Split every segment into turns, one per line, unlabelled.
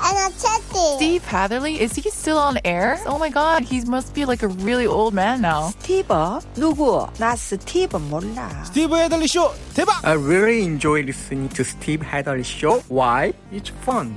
energetic.
Steve Hatherley, is he still on air? Oh my god, he must be like a really old man now.
스티브? 누구? 나 스티브 몰라.
스티브 헤들리 쇼 대박!
I really enjoy listening to Steve Hadley show. Why? It's fun,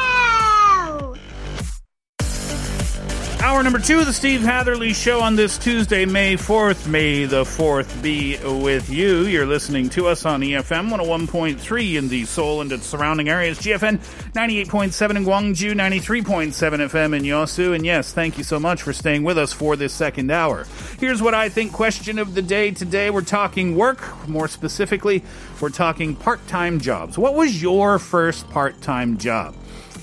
Hour number two of the Steve Hatherley Show on this Tuesday, May 4th. May the 4th be with you. You're listening to us on EFM 101.3 in the Seoul and its surrounding areas, GFN 98.7 in Gwangju, 93.7 FM in Yosu. And yes, thank you so much for staying with us for this second hour. Here's what I think question of the day today. We're talking work. More specifically, we're talking part time jobs. What was your first part time job?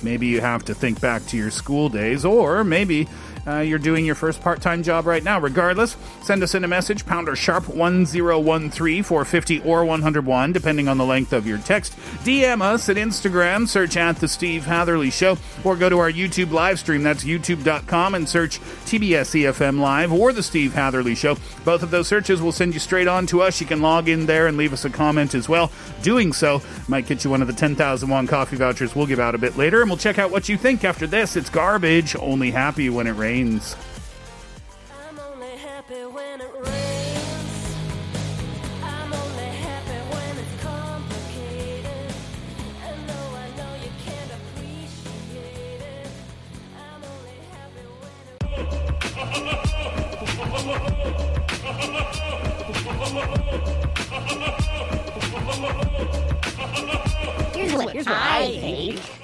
Maybe you have to think back to your school days, or maybe uh, you're doing your first part time job right now. Regardless, send us in a message, pounder sharp 1013 450 or 101, depending on the length of your text. DM us at Instagram, search at The Steve Hatherley Show, or go to our YouTube live stream. That's youtube.com and search TBS EFM Live or The Steve Hatherley Show. Both of those searches will send you straight on to us. You can log in there and leave us a comment as well. Doing so might get you one of the 10,000 won coffee vouchers we'll give out a bit later, and we'll check out what you think after this. It's garbage, only happy when it rains.
I'm only happy when it rains. I'm only happy when it's complicated. And though I know you can't appreciate it, I'm only happy when it
Here's what, here's what I think.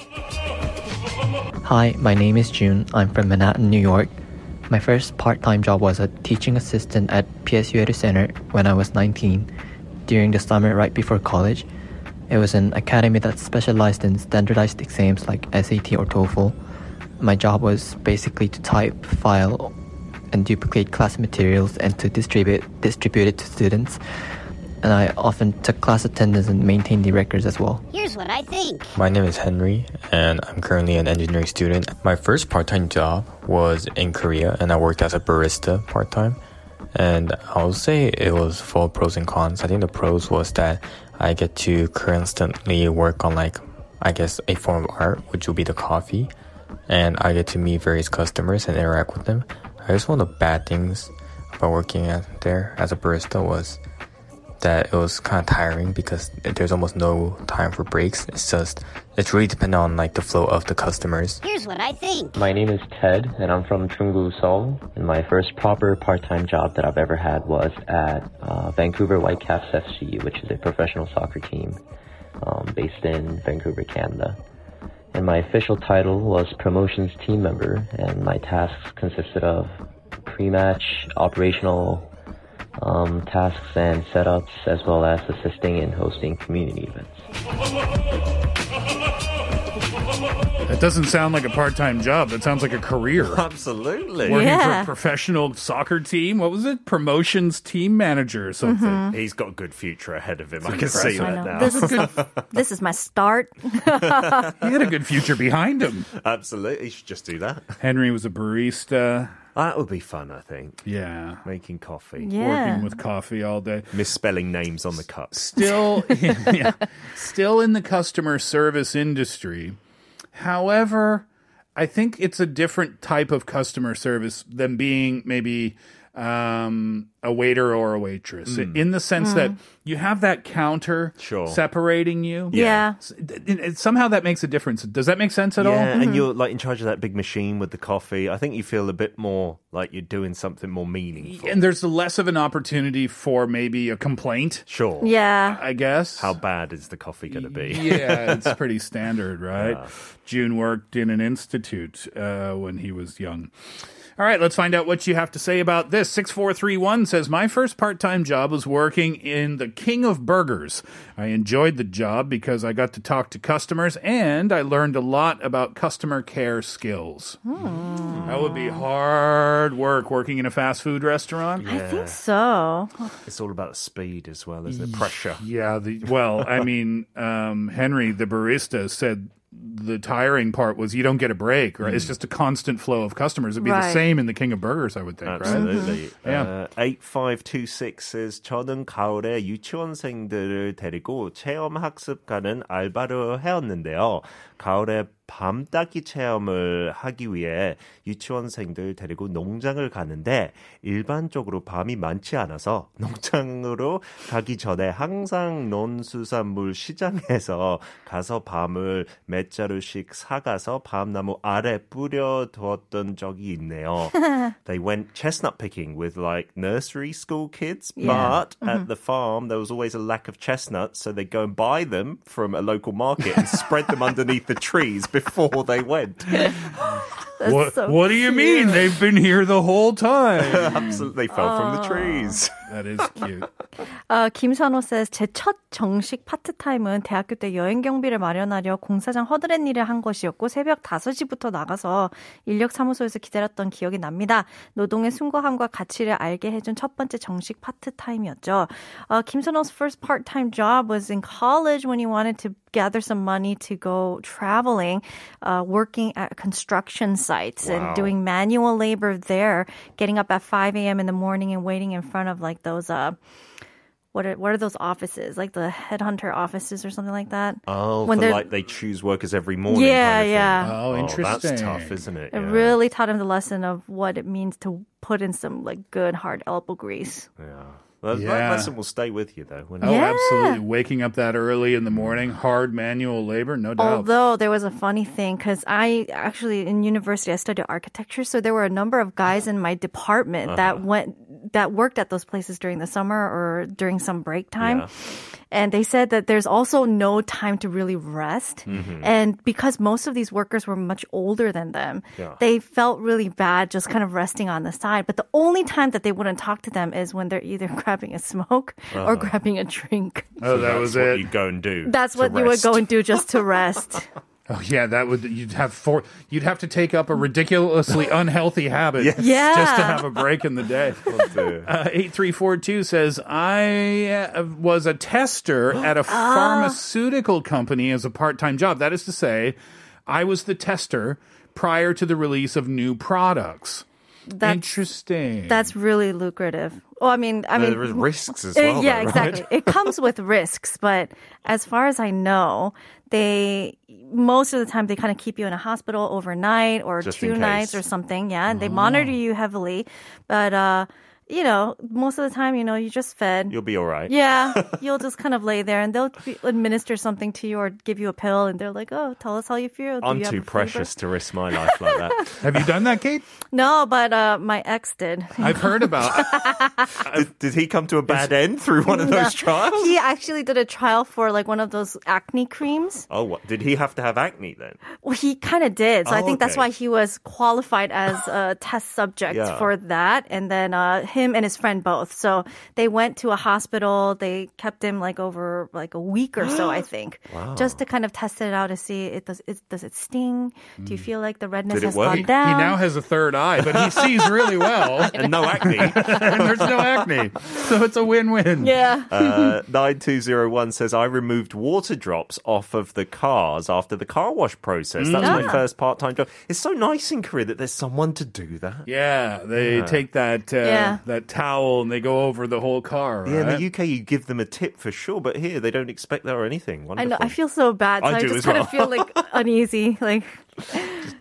Hi, my name is June. I'm from Manhattan, New York. My first part time job was a teaching assistant at PSU Edu Center when I was 19, during the summer right before college. It was an academy that specialized in standardized exams like SAT or TOEFL. My job was basically to type, file, and duplicate class materials and to distribute distribute it to students. And I often took class attendance and maintained the records as well.
Here's what I think.
My name is Henry, and I'm currently an engineering student. My first part time job was in Korea, and I worked as a barista part time. And I'll say it was full of pros and cons. I think the pros was that I get to constantly work on, like, I guess, a form of art, which will be the coffee. And I get to meet various customers and interact with them. I guess one of the bad things about working at there as a barista was that it was kind of tiring because there's almost no time for breaks. It's just, it's really dependent on like the flow of the customers.
Here's what I think.
My name is Ted, and I'm from Chungbu, Seoul. And my first proper part-time job that I've ever had was at uh, Vancouver Whitecaps FC, which is a professional soccer team um, based in Vancouver, Canada. And my official title was promotions team member, and my tasks consisted of pre-match operational um, tasks and setups, as well as assisting in hosting community events.
That doesn't sound like a part time job. That sounds like a career.
Absolutely.
Working for
Yeah.
a professional soccer team. What was it? Promotions team manager or something.
Mm-hmm. He's got a good future ahead of him. I can
impressive.
see
I
that
know.
now.
This is good. this is my start.
He had a good future behind him.
Absolutely. He should just do that.
Henry was a barista.
That would be fun, I think.
Yeah.
Making coffee.
Yeah.
Working with coffee all day.
Misspelling names on the cups.
Still, yeah, still in the customer service industry. However, I think it's a different type of customer service than being maybe um, a waiter or a waitress
Mm.
in the sense
Mm.
that you have that counter
Sure.
separating you.
Yeah.
S- it- it- somehow that makes a difference. Does that make sense at
yeah,
all?
and you're like in charge of that big machine with the coffee. I think you feel a bit more like you're doing something more meaningful.
And there's less of an opportunity for maybe a complaint.
Sure.
Yeah.
I guess.
How bad is the coffee going to be?
yeah, it's pretty standard, right?
Yeah.
June worked in an institute uh, when he was young. All right, let's find out what you have to say about this. 6431 says, My first part time job was working in the King of Burgers. I enjoyed the job because I got to talk to customers and I learned a lot about customer care skills. That would be hard work working in a fast food restaurant.
I think
so.
It's all about speed as well, isn't it? Pressure.
Yeah, the, well, I mean, um, Henry, the barista, said the tiring part was you don't get a break, right? It's just a constant flow of customers. It'd be the
Right.
same in the King of Burgers, I would think,
Absolutely.
right? Yeah.
Uh, 8526 says 저는 가을에 유치원생들을 데리고 체험 학습 가는 알바를 해왔는데요. 가을에 밤 닦기 체험을 하기 위해 유치원생들 데리고 농장을 가는데 일반적으로 밤이 많지 않아서 농장으로 가기 전에 항상 농수산물 시장에서 가서 밤을 몇 자루씩 사가서 밤나무 아래 뿌려 두었던 적이 있네요. they went chestnut picking with like nursery school kids,
Yeah.
but
Mhm.
at the farm there was always a lack of chestnuts, so they go and buy them from a local market and spread them underneath the trees before they went.
What, what do you mean? They've been here the whole time.
Absolutely, they fell from the trees.
That is cute.
어, 김선호 says 제 첫 정식 파트타임은 대학교 때 여행 경비를 마련하려 공사장 허드렛 일을 한 것이었고 새벽 5시부터 나가서 인력 사무소에서 기다렸던 기억이 납니다. 노동의 숭고함과 가치를 알게 해준 첫 번째 정식 파트타임이었죠. Uh, 김선호's first part-time job was in college when he wanted to gather some money to go traveling, uh, working at construction sites
Wow.
and doing manual labor there, getting up at 5 a.m. in the morning and waiting in front of like those, uh, what are, what are those offices? Like the headhunter offices or something like that?
Oh,
When
for
they're-
like they choose workers every morning.
Yeah,
kind of thing.
yeah.
Oh,
That's
interesting.
That's tough, isn't it?
It
Yeah.
really taught him the lesson of what it means to put in some like good hard elbow grease.
Yeah. Well,
Yeah.
That lesson will stay with you, though. won't
Oh,
it?
absolutely. Waking up that early in the morning, hard manual labor, no doubt.
Although there was a funny thing because I actually in university I studied architecture, so there were a number of guys in my department that
Uh-huh.
went that worked at those places during the summer or during some break time.
Yeah.
And they said that there's also no time to really rest.
Mhm.
And because most of these workers were much older than them,
Yeah.
they felt really bad just kind of resting on the side. But the only time that they wouldn't talk to them is when they're either grabbing a smoke or
Uh-huh.
grabbing a drink.
Oh,
So
that was
what
it.
you go and do.
That's
to
what you would go and do just to rest.
Oh yeah, that would you'd have four. You'd have to take up a ridiculously unhealthy habit
Yes.
Yeah.
just to have a break in the day. Uh, Eight three four two says I uh, was a tester at a pharmaceutical company as a part time job. That is to say, I was the tester prior to the release of new products.
That's-
Interesting.
That's really lucrative. Well, I mean, I mean,
There risks as well,
yeah,
though, right?
exactly. it comes with risks, but as far as I know, they most of the time they kind of keep you in a hospital overnight or
Just
two nights or something. Yeah, and they monitor you heavily, but uh, you know, most of the time, you know, you just fed.
You'll be all right.
Yeah, you'll just kind of lay there, and they'll be- administer something to you or give you a pill, and they're like, "Oh, tell us how you feel." Do
I'm
you
too
a fever?"
precious to risk my life like that.
have you done that, Kate?
No, but uh, my ex did.
I've heard about.
did, did he come to a bad end through one of
No.
those trials?
He actually did a trial for like one of those acne creams.
Oh, what? Did he have to have acne then?
Well, he kind of did. So I
Oh,
think that's why he was qualified as a test subject
Yeah.
for that. And then uh, him and his friend both. So they went to a hospital. They kept him like over like a week or so, I think,
Wow.
just to kind of test it out to see it does it does it sting? Do you feel like the redness has
work?
gone down?
he now has a third eye, but he sees really well.
And no acne.
and there's no acne. So it's a win-win.
Yeah.
Uh, 9201 says, I removed water drops off of the cars after the car wash process. That was my
Mm.
first part time job. It's so nice in Korea that there's someone to do that.
Yeah, they
Yeah.
take that uh,
Yeah.
That towel and they go over the whole car.
Yeah, in the UK, you give them a tip for sure, but here they don't expect that or anything.
I know.
Wonderful.
I feel so bad. So
I
I,
do
just
as
kind
well.
of feel like uneasy. Like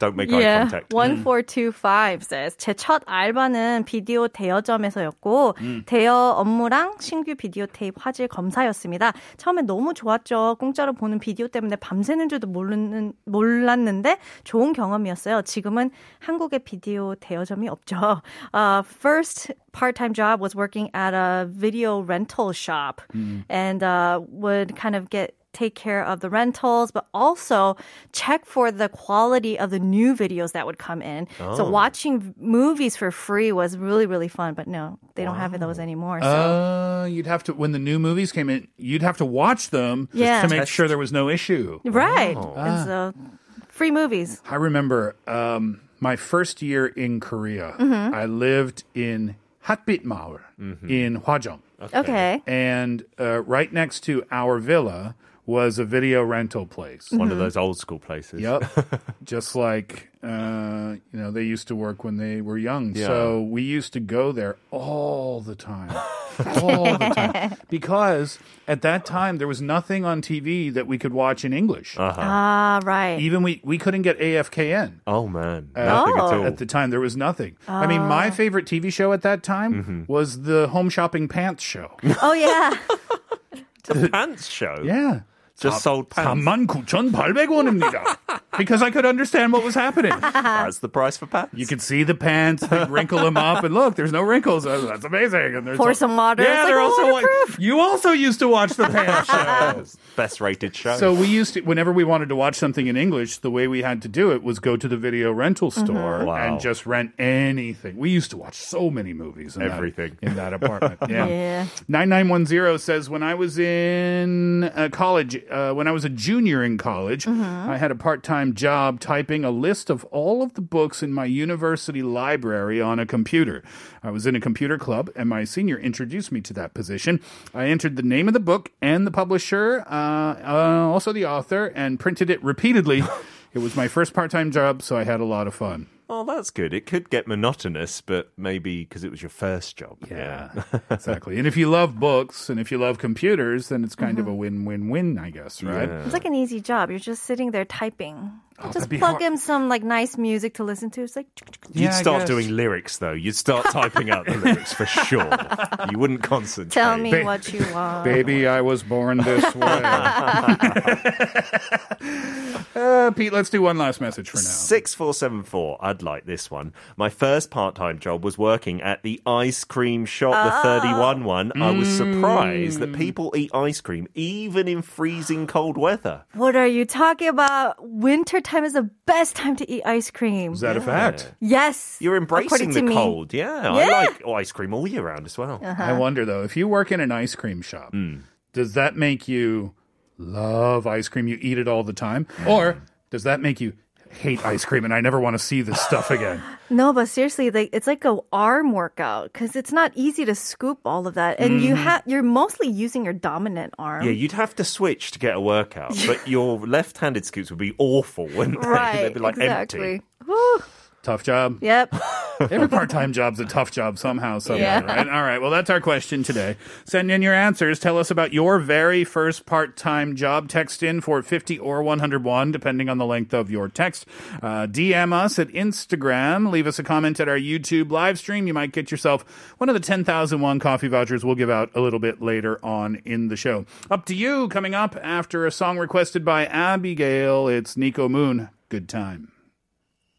Don't make eye
yeah.
contact.
1425 says 제 첫 알바는 비디오 대여점에서였고
음.
대여 업무랑 신규 비디오 테이프 화질 검사였습니다. 처음엔 너무 좋았죠. 공짜로 보는 비디오 때문에 밤새는 줄도 모르는 몰랐는데 좋은 경험이었어요. 지금은 한국에 비디오 대여점이 없죠. Uh, first part-time job was working at a video rental shop and uh, would kind of get take care of the rentals, but also check for the quality of the new videos that would come in. So
Oh.
watching movies for free was really, really fun. But no, they don't have those anymore. So.
Uh, you'd have to when the new movies came in, you'd have to watch them
Yeah.
to make sure there was no issue.
right.
Oh.
And
Ah.
so free movies.
I remember um, my first year in Korea.
Mhm.
I lived in Hatbit Maul in Hwajeong.
Okay.
And uh, right next to our villa was a video rental place.
One of those old school places.
Yep. Just like, uh, you know, they used to work when they were young.
Yeah.
So we used to go there all the time. all the time. Because at that time, there was nothing on TV that we could watch in English.
Uh-huh.
Ah, right.
Even we, we couldn't get AFKN.
Oh man,
Uh,
nothing at all.
At the time, there was nothing. I mean, my
Oh.
favorite TV show at that time was the Home Shopping Pants show.
Oh, yeah.
the pants show.
Yeah.
저 서울
3만 9,800원입니다. Because I could understand what was happening.
That's the price for pants.
You could see the pants, they wrinkle them up, and look, there's no wrinkles. Oh, That's amazing. And there's
Pour
al-
some water.
Yeah,
It's
they're also
oh,
like, you also used to watch the pants show.
Best rated show.
So we used to, whenever we wanted to watch something in English, the way we had to do it was go to the video rental store
Wow.
and just rent anything. We used to watch so many movies. In
Everything.
that, in that apartment. Yeah.
Yeah.
9910 says, when I was in uh, college, uh, when I was a junior in college, I had a part-time job typing a list of all of the books in my university library on a computer. I was in a computer club and my senior introduced me to that position. I entered the name of the book and the publisher, uh, uh, also the author, and printed it repeatedly. it was my first part-time job, so I had a lot of fun.
Oh, that's good. It could get monotonous, but maybe because it was your first job.
Yeah, exactly. And if you love books and if you love computers, then it's kind of a mm-hmm. win-win-win, I guess, right?
Yeah.
It's like an easy job. You're just sitting there typing.
Oh,
just plug
hard.
in some like nice music to listen to. It's like
You'd
Yeah,
start doing lyrics, though. You'd start typing out the lyrics for sure. You wouldn't concentrate.
tell me
Ba-
what you want.
Baby, I was born this way. uh, Pete, let's do one last message for now.
6474. I'd like this one. My first part time job was working at the ice cream shop, the 31 one. I was surprised that people eat ice cream even in freezing cold weather.
What are you talking about? Winter time is the best time to eat ice cream.
Is that a fact?
Yes.
You're
according
embracing
to
the
me.
cold. Yeah,
Yeah.
I like ice cream all year round as well.
Uh-huh.
I wonder, though, if you work in an ice cream shop, does that make you love ice cream? You eat it all the time? Or does that make you hate ice cream and I never want to see this stuff again?
No, but seriously, like it's like a arm workout because it's not easy to scoop all of that, and you mm-hmm. have you're mostly using your dominant arm.
Yeah, you'd have to switch to get a workout, but your left-handed scoops would be awful, wouldn't they?
right,
They'd be like
exactly.
empty.
Tough job.
Yep.
Every part-time job's a tough job somehow, somehow,
Yeah.
right? All right. Well, that's our question today. Send in your answers. Tell us about your very first part-time job. Text in for 50 or 101, depending on the length of your text. Uh, DM us at Instagram. Leave us a comment at our YouTube live stream. You might get yourself one of the 10,001 coffee vouchers we'll give out a little bit later on in the show. Up to you coming up after a song requested by Abigail. It's Niko Moon. Good time.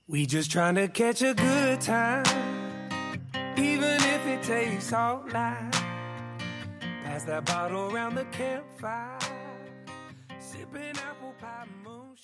We just trying to catch a good time, even if it takes all night. Pass that bottle around the campfire, sipping apple pie.